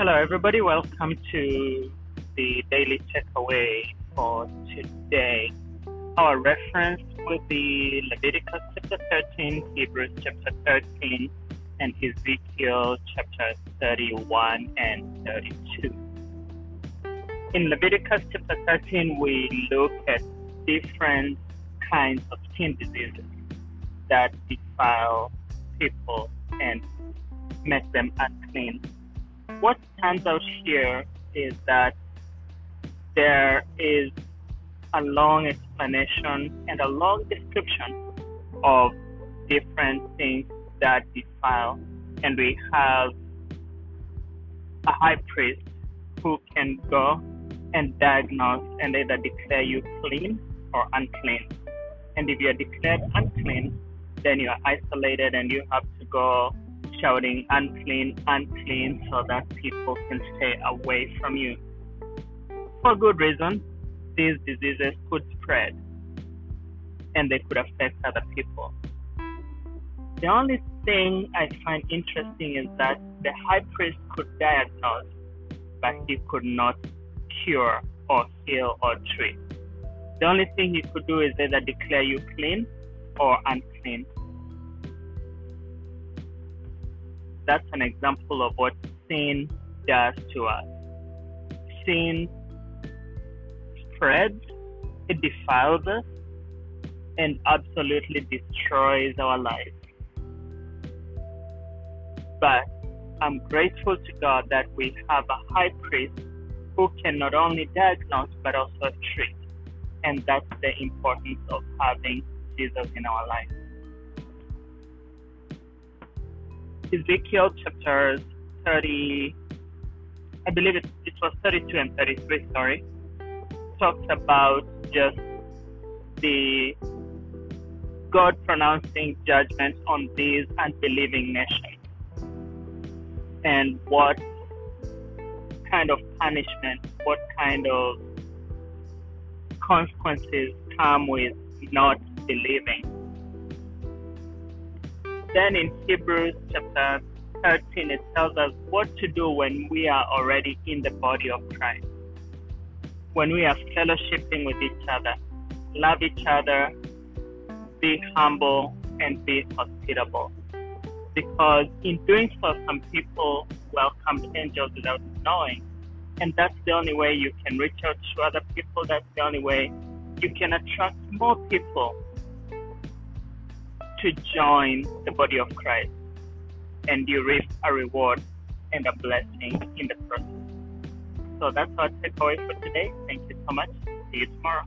Hello, everybody. Welcome to the daily takeaway for today. Our reference will be Leviticus chapter 13, Hebrews chapter 13, and Ezekiel chapter 31 and 32. In Leviticus chapter 13, we look at different kinds of skin diseases that defile people and make them unclean. What stands out here is that there is a long explanation and a long description of different things that defile, and we have a high priest who can go and diagnose and either declare you clean or unclean. And if you are declared unclean, then you are isolated and you have to go shouting unclean, unclean, so that people can stay away from you. For good reason, these diseases could spread and they could affect other people. The only thing I find interesting is that the high priest could diagnose, but he could not cure or heal or treat. The only thing he could do is either declare you clean or unclean. That's an example of what sin does to us. Sin spreads, it defiles us, and absolutely destroys our lives. But I'm grateful to God that we have a high priest who can not only diagnose but also treat. And that's the importance of having Jesus in our life. Ezekiel chapters 30, I believe it, it was 32 and 33, sorry, talks about just the God pronouncing judgment on these unbelieving nations and what kind of punishment, what kind of consequences come with not believing. Then in Hebrews chapter 13, it tells us what to do when we are already in the body of Christ. When we are fellowshipping with each other, love each other, be humble, and be hospitable because in doing so, some people welcomed angels without knowing. And that's the only way you can reach out to other people. That's the only way you can attract more people to join the body of Christ. And you reap a reward and a blessing in the process. So that's our takeaway for today. Thank you so much. See you tomorrow.